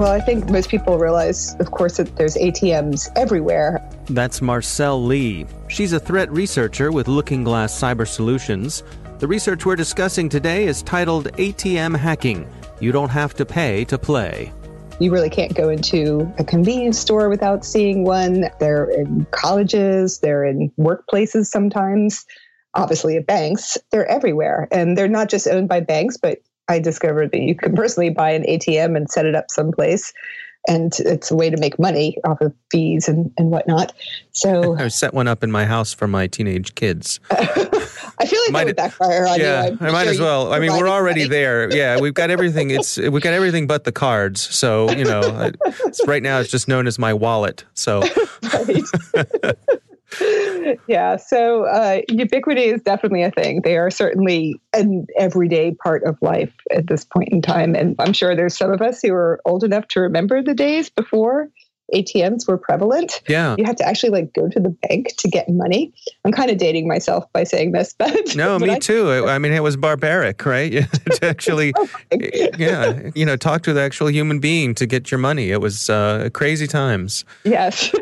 Well, I think most people realize, of course, that there's ATMs everywhere. That's Marcelle Lee. She's a threat researcher with Looking Glass Cyber Solutions. The research we're discussing today is titled ATM Hacking You Don't Have to Pay to Play. You really can't go into a convenience store without seeing one. They're in colleges, they're in workplaces sometimes, obviously at banks. They're everywhere. And they're not just owned by banks, but I discovered that you can personally buy an ATM and set it up someplace. And it's a way to make money off of fees and, and whatnot. So I set one up in my house for my teenage kids. I feel like might, that would backfire on yeah, you. i I might sure as well. I mean, we're already money. there. Yeah, we've got everything. It's we've got everything but the cards. So you know, right now it's just known as my wallet. So. Yeah, so uh, ubiquity is definitely a thing. They are certainly an everyday part of life at this point in time. And I'm sure there's some of us who are old enough to remember the days before ATMs were prevalent. Yeah. You had to actually like go to the bank to get money. I'm kind of dating myself by saying this, but No, me I- too. I mean, it was barbaric, right? to actually Oh yeah, you know, talk to the actual human being to get your money. It was uh, crazy times. Yes.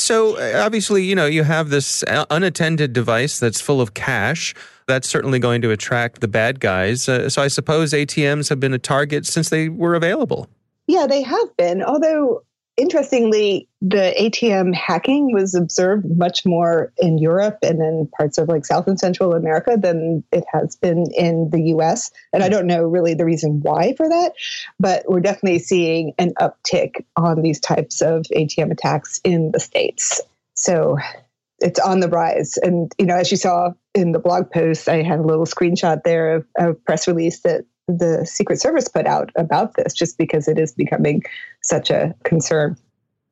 So uh, obviously, you know, you have this uh, unattended device that's full of cash. That's certainly going to attract the bad guys. Uh, so I suppose ATMs have been a target since they were available. Yeah, they have been. Although, interestingly, the ATM hacking was observed much more in Europe and in parts of like South and Central America than it has been in the US. And I hmm. don't know really the reason why for that, but we're definitely seeing an uptick on these types of ATM attacks in the States. So it's on the rise. And, you know, as you saw in the blog post, I had a little screenshot there of a press release that the Secret Service put out about this, just because it is becoming such a concern.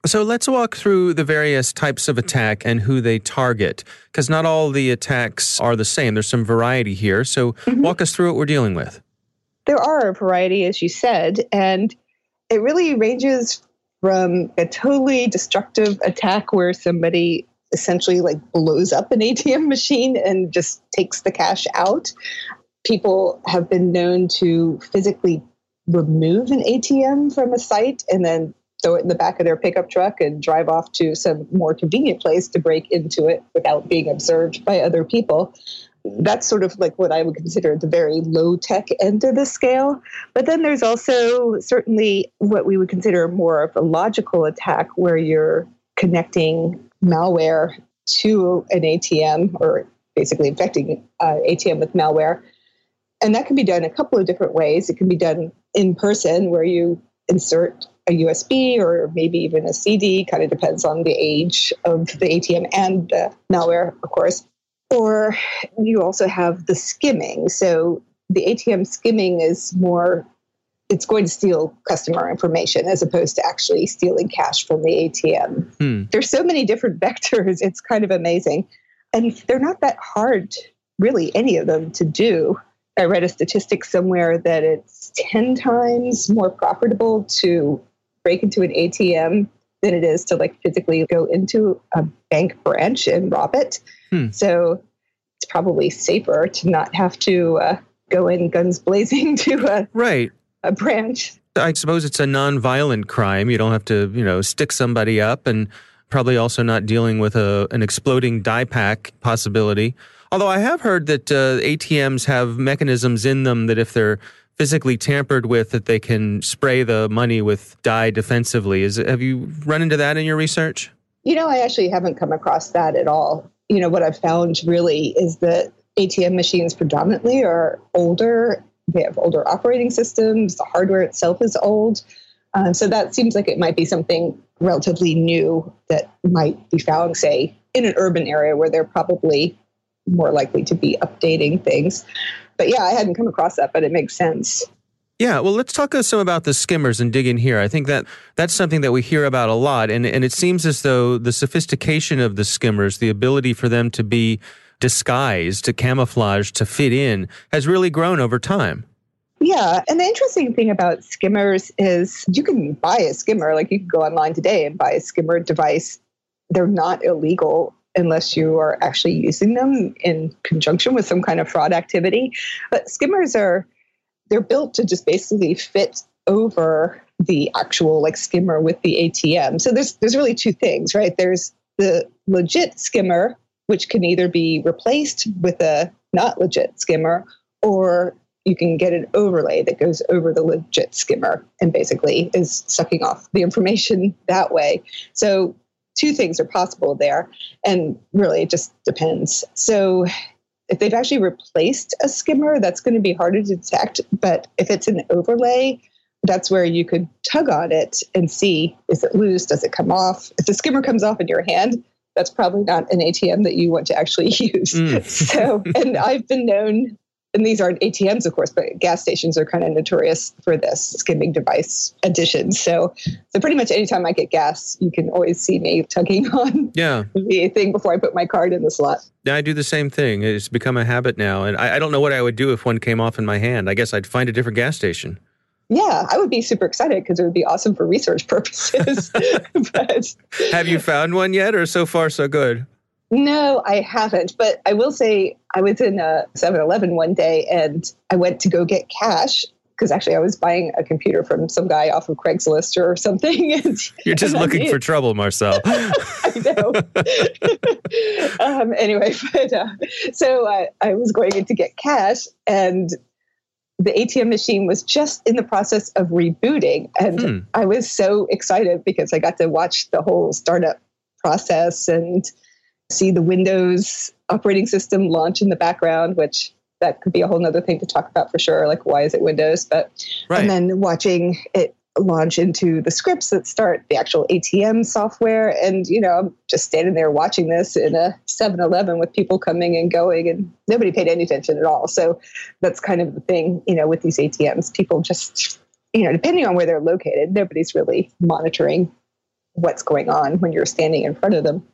So let's walk through the various types of attack and who they target, because not all the attacks are the same. There's some variety here. So mm-hmm. walk us through what we're dealing with. There are a variety, as you said, and it really ranges from a totally destructive attack where somebody essentially like blows up an ATM machine and just takes the cash out. People have been known to physically remove an ATM from a site and then throw it in the back of their pickup truck and drive off to some more convenient place to break into it without being observed by other people. that's sort of like what I would consider the very low tech end of the scale. But then there's also certainly what we would consider more of a logical attack where you're connecting malware to an ATM or basically infecting uh, ATM with malware. And that can be done a couple of different ways. It can be done in person where you insert a USB or maybe even a CD, kind of depends on the age of the ATM and the malware, of course. Or you also have the skimming. So the ATM skimming is more, it's going to steal customer information as opposed to actually stealing cash from the ATM. Hmm. There's so many different vectors, it's kind of amazing. And they're not that hard, really, any of them to do. I read a statistic somewhere that it's 10 times more profitable to break into an ATM than it is to like physically go into a bank branch and rob it. Hmm. So it's probably safer to not have to uh, go in guns blazing to a right a branch. I suppose it's a non-violent crime. You don't have to, you know, stick somebody up, and probably also not dealing with a an exploding dye pack possibility. Although I have heard that uh, ATMs have mechanisms in them that if they're physically tampered with, that they can spray the money with dye defensively. Is have you run into that in your research? You know, I actually haven't come across that at all. You know, what I've found really is that ATM machines predominantly are older. They have older operating systems. The hardware itself is old. Um, so that seems like it might be something relatively new that might be found, say, in an urban area where they're probably more likely to be updating things. But yeah, I hadn't come across that, but it makes sense. Yeah, well, let's talk uh, some about the skimmers and dig in here. I think that that's something that we hear about a lot, and and it seems as though the sophistication of the skimmers, the ability for them to be disguised, to camouflage, to fit in, has really grown over time. Yeah, and the interesting thing about skimmers is you can buy a skimmer, like you can go online today and buy a skimmer device. They're not illegal unless you are actually using them in conjunction with some kind of fraud activity. But skimmers are they're built to just basically fit over the actual like skimmer with the ATM. So there's there's really two things, right? There's the legit skimmer, which can either be replaced with a not legit skimmer, or you can get an overlay that goes over the legit skimmer and basically is sucking off the information that way. So two things are possible there. And really, it just depends. So, if they've actually replaced a skimmer, that's going to be harder to detect. But if it's an overlay, that's where you could tug on it and see is it loose? Does it come off? If the skimmer comes off in your hand, that's probably not an ATM that you want to actually use. Mm. so, and I've been known and these aren't ATMs, of course, but gas stations are kind of notorious for this skimming device addition. So, so pretty much anytime I get gas, you can always see me tugging on yeah. the thing before I put my card in the slot. Yeah, I do the same thing. It's become a habit now, and I, I don't know what I would do if one came off in my hand. I guess I'd find a different gas station. Yeah, I would be super excited because it would be awesome for research purposes. but have you found one yet, or so far so good? No, I haven't. But I will say I was in a 7 Eleven one day and I went to go get cash because actually I was buying a computer from some guy off of Craigslist or something. And, You're just looking for trouble, Marcelle. I know. um, anyway, but uh, so uh, I was going in to get cash and the ATM machine was just in the process of rebooting. And hmm. I was so excited because I got to watch the whole startup process and see the Windows operating system launch in the background, which that could be a whole nother thing to talk about for sure. Like, why is it Windows? But, right. and then watching it launch into the scripts that start the actual ATM software. And, you know, I'm just standing there watching this in a 7 Eleven with people coming and going, and nobody paid any attention at all. So that's kind of the thing, you know, with these ATMs. People just, you know, depending on where they're located, nobody's really monitoring what's going on when you're standing in front of them.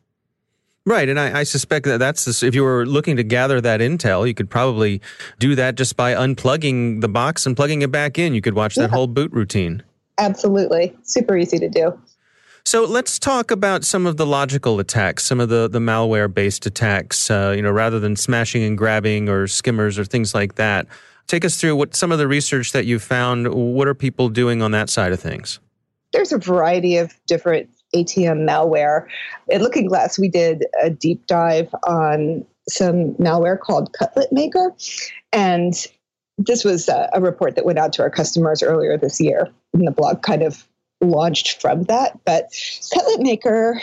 Right, and I, I, suspect that that's this, if you were looking to gather that intel, you could probably do that just by unplugging the box and plugging it back in. You could watch that yeah. whole boot routine. Absolutely, super easy to do. So let's talk about some of the logical attacks, some of the, the malware based attacks. Uh, you know, rather than smashing and grabbing or skimmers or things like that. Take us through what some of the research that you've found. What are people doing on that side of things? There's a variety of different ATM malware. At Looking Glass, we did a deep dive on some malware called Cutlet Maker. And this was a, a, report that went out to our customers earlier this year. And the blog kind of launched from that. But Cutlet Maker,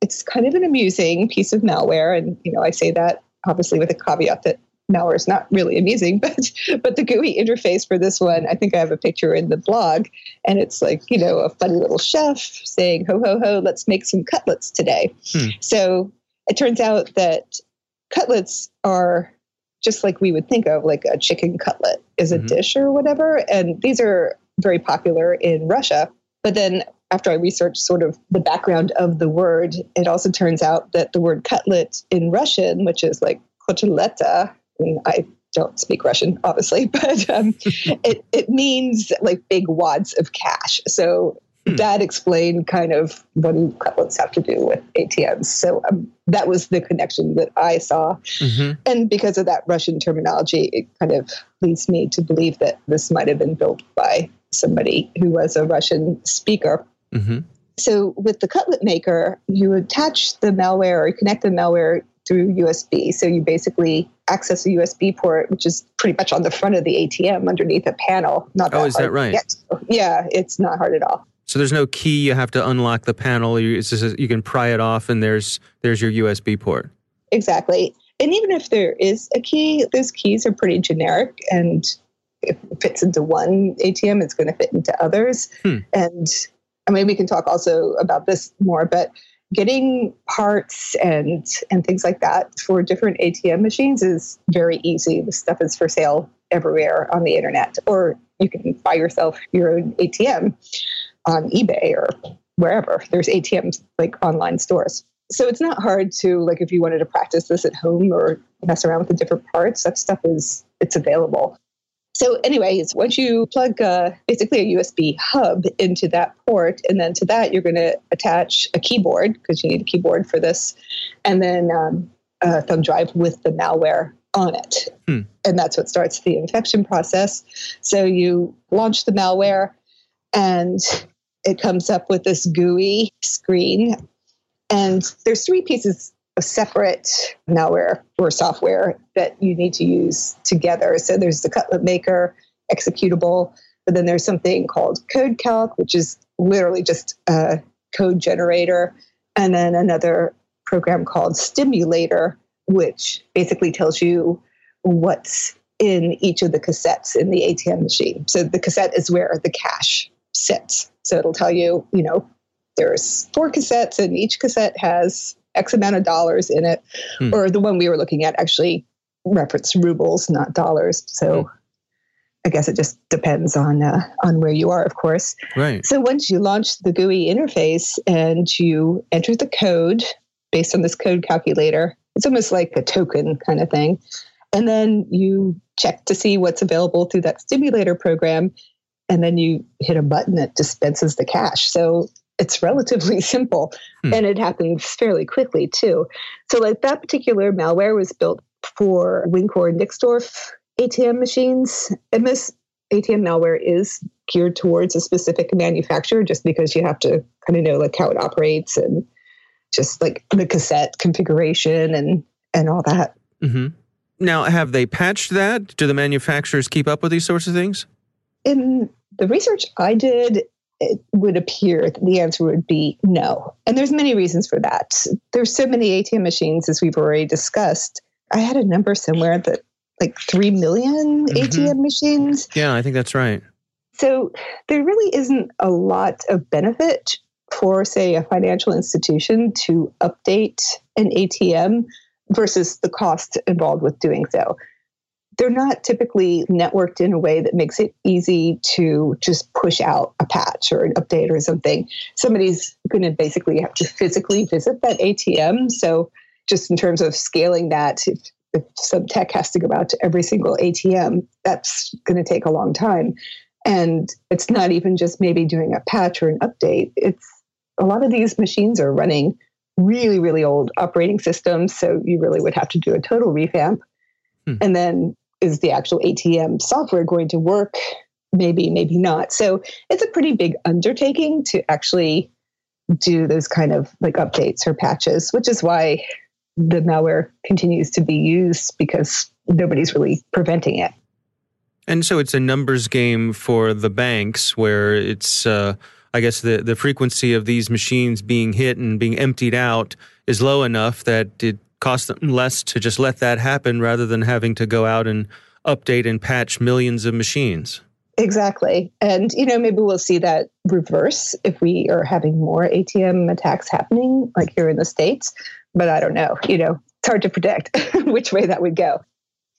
it's kind of an amusing piece of malware. And, you know, I say that obviously with a caveat that malware is not really amusing, but but the GUI interface for this one, I think I have a picture in the blog, and it's like you know a funny little chef saying ho ho ho, let's make some cutlets today. Hmm. So it turns out that cutlets are just like we would think of like a chicken cutlet is a mm-hmm. dish or whatever, and these are very popular in Russia. But then after I researched sort of the background of the word, it also turns out that the word cutlet in Russian, which is like koteleta, I don't speak Russian, obviously, but um, it, it means like big wads of cash. So hmm. that explained kind of what do cutlets have to do with ATMs. So um, that was the connection that I saw. Mm-hmm. And because of that Russian terminology, it kind of leads me to believe that this might have been built by somebody who was a Russian speaker. Mm-hmm. So with the cutlet maker, you attach the malware or connect the malware through USB. So you basically access a USB port, which is pretty much on the front of the ATM underneath a panel. Not that oh, is that right? Yeah, it's not hard at all. So there's no key. You have to unlock the panel. You, just, you can pry it off, and there's there's your USB port. Exactly. And even if there is a key, those keys are pretty generic, and if it fits into one ATM, it's going to fit into others. Hmm. And I mean, we can talk also about this more, but getting parts and and things like that for different ATM machines is very easy. The stuff is for sale everywhere on the internet, or you can buy yourself your own ATM on eBay or wherever. There's ATMs like online stores. So it's not hard to like if you wanted to practice this at home or mess around with the different parts, that stuff is it's available. So, anyways, once you plug uh, basically a USB hub into that port, and then to that, you're going to attach a keyboard because you need a keyboard for this, and then um, a thumb drive with the malware on it. Hmm. And that's what starts the infection process. So, you launch the malware, and it comes up with this GUI screen. And there's three pieces a separate malware or software that you need to use together. So there's the Cutlet Maker executable, but then there's something called Code Calc, which is literally just a code generator, and then another program called Stimulator, which basically tells you what's in each of the cassettes in the ATM machine. So the cassette is where the cash sits. So it'll tell you, you know, there's four cassettes and each cassette has X amount of dollars in it. Hmm. Or the one we were looking at actually referenced rubles, not dollars. So hmm. I guess it just depends on uh, on where you are, of course. Right. So once you launch the GUI interface and you enter the code based on this code calculator, it's almost like a token kind of thing. And then you check to see what's available through that stimulator program. And then you hit a button that dispenses the cash. So it's relatively simple hmm. and it happens fairly quickly too. So, like that particular malware was built for Wincor Nixdorf ATM machines. And this ATM malware is geared towards a specific manufacturer just because you have to kind of know like how it operates and just like the cassette configuration and and all that. Mm-hmm. Now, have they patched that? Do the manufacturers keep up with these sorts of things? In the research I did, it would appear the answer would be no. And there's many reasons for that. There's so many ATM machines, as we've already discussed. I had a number somewhere that like 3 million mm-hmm. ATM machines. Yeah, I think that's right. So there really isn't a lot of benefit for, say, a financial institution to update an ATM versus the cost involved with doing so they're not typically networked in a way that makes it easy to just push out a patch or an update or something. Somebody's going to basically have to physically visit that ATM. So, just in terms of scaling that, if, if some tech has to go out to every single ATM, that's going to take a long time. And it's not even just maybe doing a patch or an update. It's a lot of these machines are running really, really old operating systems. So you really would have to do a total revamp. Hmm. And then is the actual ATM software going to work? Maybe, maybe not. So it's a pretty big undertaking to actually do those kind of like updates or patches, which is why the malware continues to be used because nobody's really preventing it. And so it's a numbers game for the banks where it's, uh, I guess, the, the frequency of these machines being hit and being emptied out is low enough that it costs them less to just let that happen rather than having to go out and update and patch millions of machines. Exactly. And, you know, maybe we'll see that reverse if we are having more ATM attacks happening, like here in the States. But I don't know. You know, it's hard to predict which way that would go.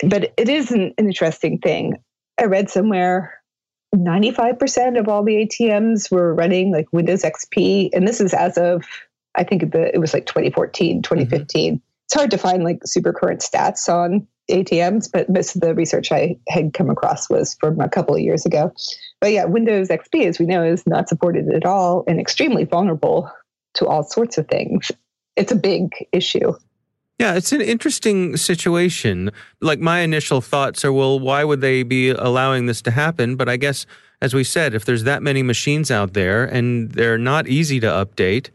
But it is an interesting thing. I read somewhere 95% of all the ATMs were running like Windows XP. And this is as of, I think the, it was like 2014, 2015. Mm-hmm. It's hard to find like super current stats on ATMs, but most of the research I had come across was from a couple of years ago. But yeah, Windows XP, as we know, is not supported at all and extremely vulnerable to all sorts of things. It's a big issue. Yeah, it's an interesting situation. Like my initial thoughts are, well, why would they be allowing this to happen? But I guess, as we said, if there's that many machines out there and they're not easy to update,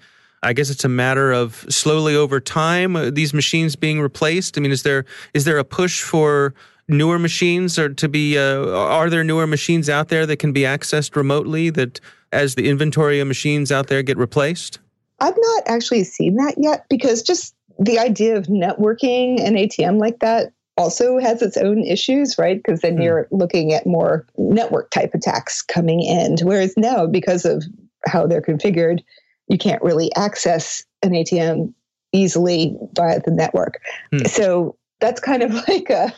I guess it's a matter of slowly over time uh, these machines being replaced. I mean, is there is there a push for newer machines or to be uh, are there newer machines out there that can be accessed remotely that as the inventory of machines out there get replaced? I've not actually seen that yet because just the idea of networking an ATM like that also has its own issues, right? Because then hmm. you're looking at more network type attacks coming in. Whereas now, because of how they're configured, you can't really access an ATM easily via the network. Hmm. So that's kind of like a,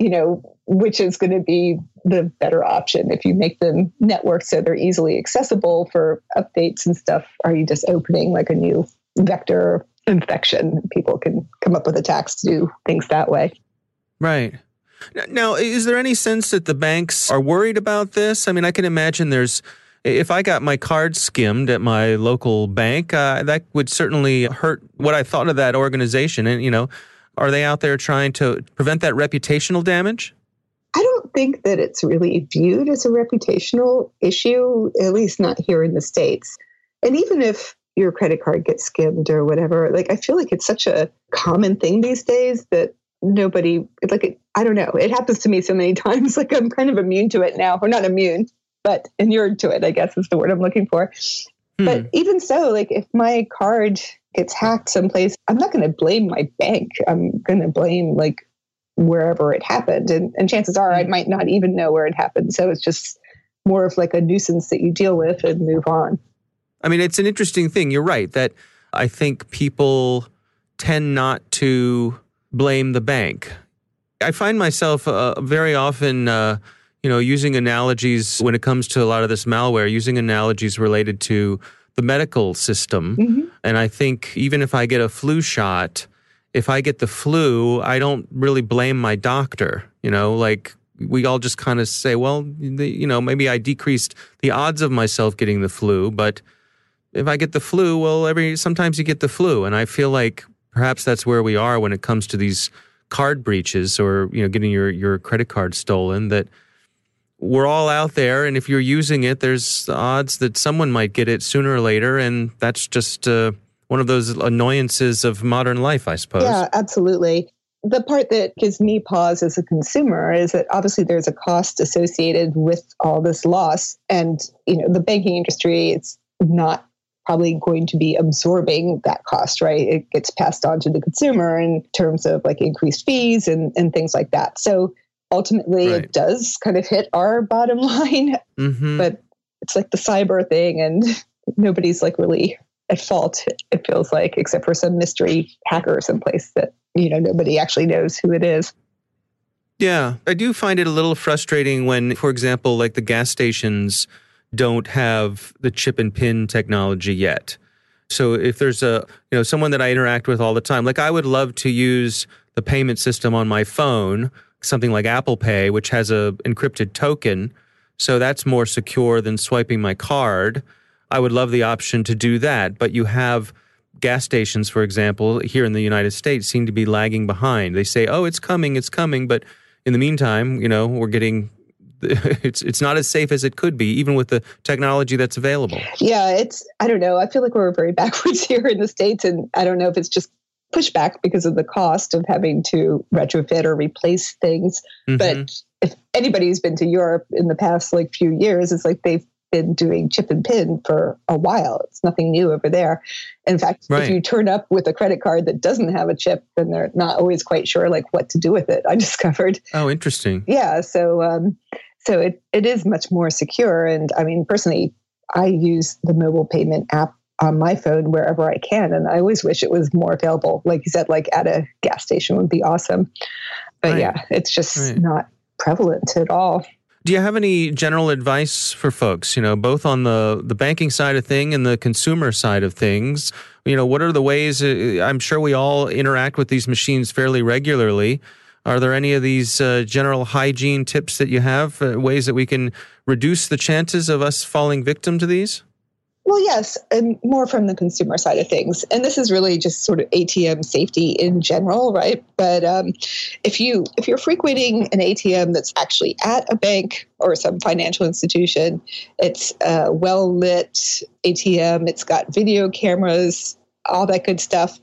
you know, which is going to be the better option if you make them network so they're easily accessible for updates and stuff. Are you just opening like a new vector infection? People can come up with attacks to do things that way. Right. Now, is there any sense that the banks are worried about this? I mean, I can imagine there's if I got my card skimmed at my local bank, uh, that would certainly hurt what I thought of that organization. And, you know, are they out there trying to prevent that reputational damage? I don't think that it's really viewed as a reputational issue, at least not here in the States. And even if your credit card gets skimmed or whatever, like I feel like it's such a common thing these days that nobody, like, it, I don't know, it happens to me so many times. Like I'm kind of immune to it now, or not immune, but inured to it, I guess is the word I'm looking for. Hmm. But even so, like if my card gets hacked someplace, I'm not going to blame my bank. I'm going to blame like wherever it happened. And, and chances are I hmm. might not even know where it happened. So it's just more of like a nuisance that you deal with and move on. I mean, it's an interesting thing. You're right that I think people tend not to blame the bank. I find myself uh, very often uh, you know, using analogies when it comes to a lot of this malware, using analogies related to the medical system. Mm-hmm. And I think even if I get a flu shot, if I get the flu, I don't really blame my doctor. You know, like we all just kind of say, well, you know, maybe I decreased the odds of myself getting the flu, but if I get the flu, well, every sometimes you get the flu, and I feel like perhaps that's where we are when it comes to these card breaches or you know getting your your credit card stolen. That we're all out there, and if you're using it, there's odds that someone might get it sooner or later, and that's just uh, one of those annoyances of modern life, I suppose. Yeah, absolutely. The part that gives me pause as a consumer is that obviously there's a cost associated with all this loss, and you know the banking industry it's not probably going to be absorbing that cost, right? It gets passed on to the consumer in terms of like increased fees and, and things like that. So ultimately right. it does kind of hit our bottom line mm-hmm. but it's like the cyber thing and nobody's like really at fault it feels like except for some mystery hacker someplace that you know nobody actually knows who it is yeah i do find it a little frustrating when for example like the gas stations don't have the chip and pin technology yet so if there's a you know someone that i interact with all the time like i would love to use the payment system on my phone something like Apple Pay, which has a encrypted token. So that's more secure than swiping my card. I would love the option to do that. But you have gas stations, for example, here in the United States seem to be lagging behind. They say, oh, it's coming, it's coming. But in the meantime, you know, we're getting it's it's not as safe as it could be, even with the technology that's available. Yeah, it's I don't know. I feel like we're very backwards here in the states, and I don't know if it's just pushback because of the cost of having to retrofit or replace things. Mm-hmm. But if anybody's been to Europe in the past like few years, it's like they've been doing chip and pin for a while. It's nothing new over there. In fact, right. if you turn up with a credit card that doesn't have a chip, then they're not always quite sure like what to do with it. I discovered. Oh, interesting. Yeah. So, um, so it, it is much more secure. And I mean, personally, I use the mobile payment app on my phone wherever I can. And I always wish it was more available. Like you said, like at a gas station would be awesome. But right. yeah, it's just right. not prevalent at all. Do you have any general advice for folks, you know, both on the, the banking side of thing and the consumer side of things? You know, what are the ways, uh, I'm sure we all interact with these machines fairly regularly. Are there any of these uh, general hygiene tips that you have, uh, ways that we can reduce the chances of us falling victim to these? Well, yes, and more from the consumer side of things. And this is really just sort of ATM safety in general, right? But um, if you if you're frequenting an ATM that's actually at a bank or some financial institution, it's a well lit ATM. It's got video cameras, all that good stuff.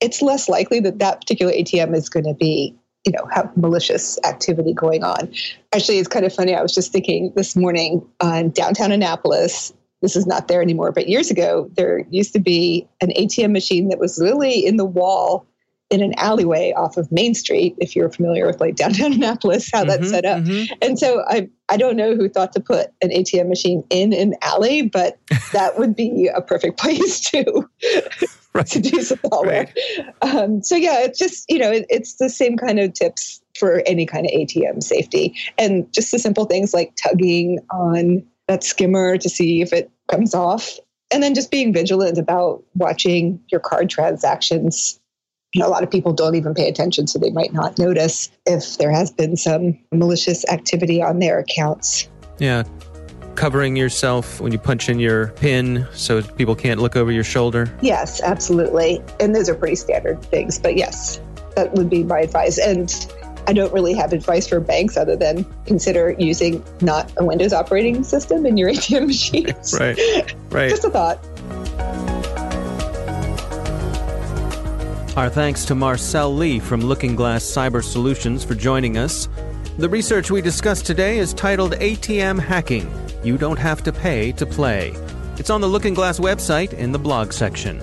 It's less likely that that particular ATM is going to be you know have malicious activity going on actually it's kind of funny i was just thinking this morning on downtown annapolis this is not there anymore, but years ago, there used to be an ATM machine that was literally in the wall in an alleyway off of Main Street, if you're familiar with like downtown Annapolis, how mm-hmm, that's set up. Mm-hmm. And so I I don't know who thought to put an ATM machine in an alley, but that would be a perfect place to right. to do some. Right. Um, so yeah, it's just you know it, it's the same kind of tips for any kind of ATM safety, and just the simple things like tugging on that skimmer to see if it comes off. And then just being vigilant about watching your card transactions. You know, a lot of people don't even pay attention, so they might not notice if there has been some malicious activity on their accounts. Yeah. Covering yourself when you punch in your PIN so people can't look over your shoulder. Yes, absolutely. And those are pretty standard things. But yes, that would be my advice. And I don't really have advice for banks other than consider using not a Windows operating system in your ATM machines. Right. Right. Just a thought. Our thanks to Marcelle Lee from Looking Glass Cyber Solutions for joining us. The research we discussed today is titled ATM Hacking You Don't Have to Pay to Play. It's on the Looking Glass website in the blog section.